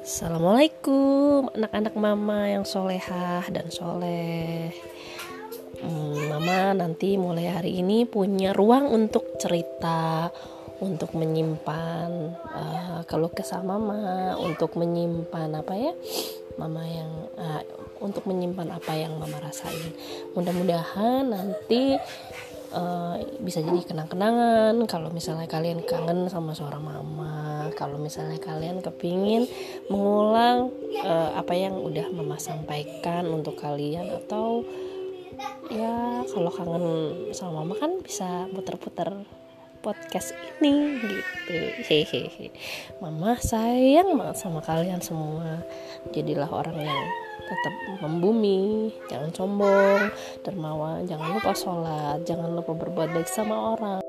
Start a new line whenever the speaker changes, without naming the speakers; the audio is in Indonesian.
Assalamualaikum anak-anak mama yang solehah dan soleh. Hmm, Mama nanti mulai hari ini punya ruang untuk cerita Untuk menyimpan uh, kalau kesah mama Untuk menyimpan apa ya Mama yang uh, Untuk menyimpan apa yang mama rasain. Mudah-mudahan nanti uh, bisa jadi kenang-kenangan. Kalau misalnya kalian kangen sama suara mama kalau misalnya kalian kepingin mengulang uh, apa yang udah mama sampaikan untuk kalian atau ya kalau kangen sama mama kan bisa puter-puter podcast ini gitu. Hehehe. Mama sayang banget sama kalian semua. Jadilah orang yang tetap membumi. Jangan sombong dermawan. Jangan lupa sholat. Jangan lupa berbuat baik sama orang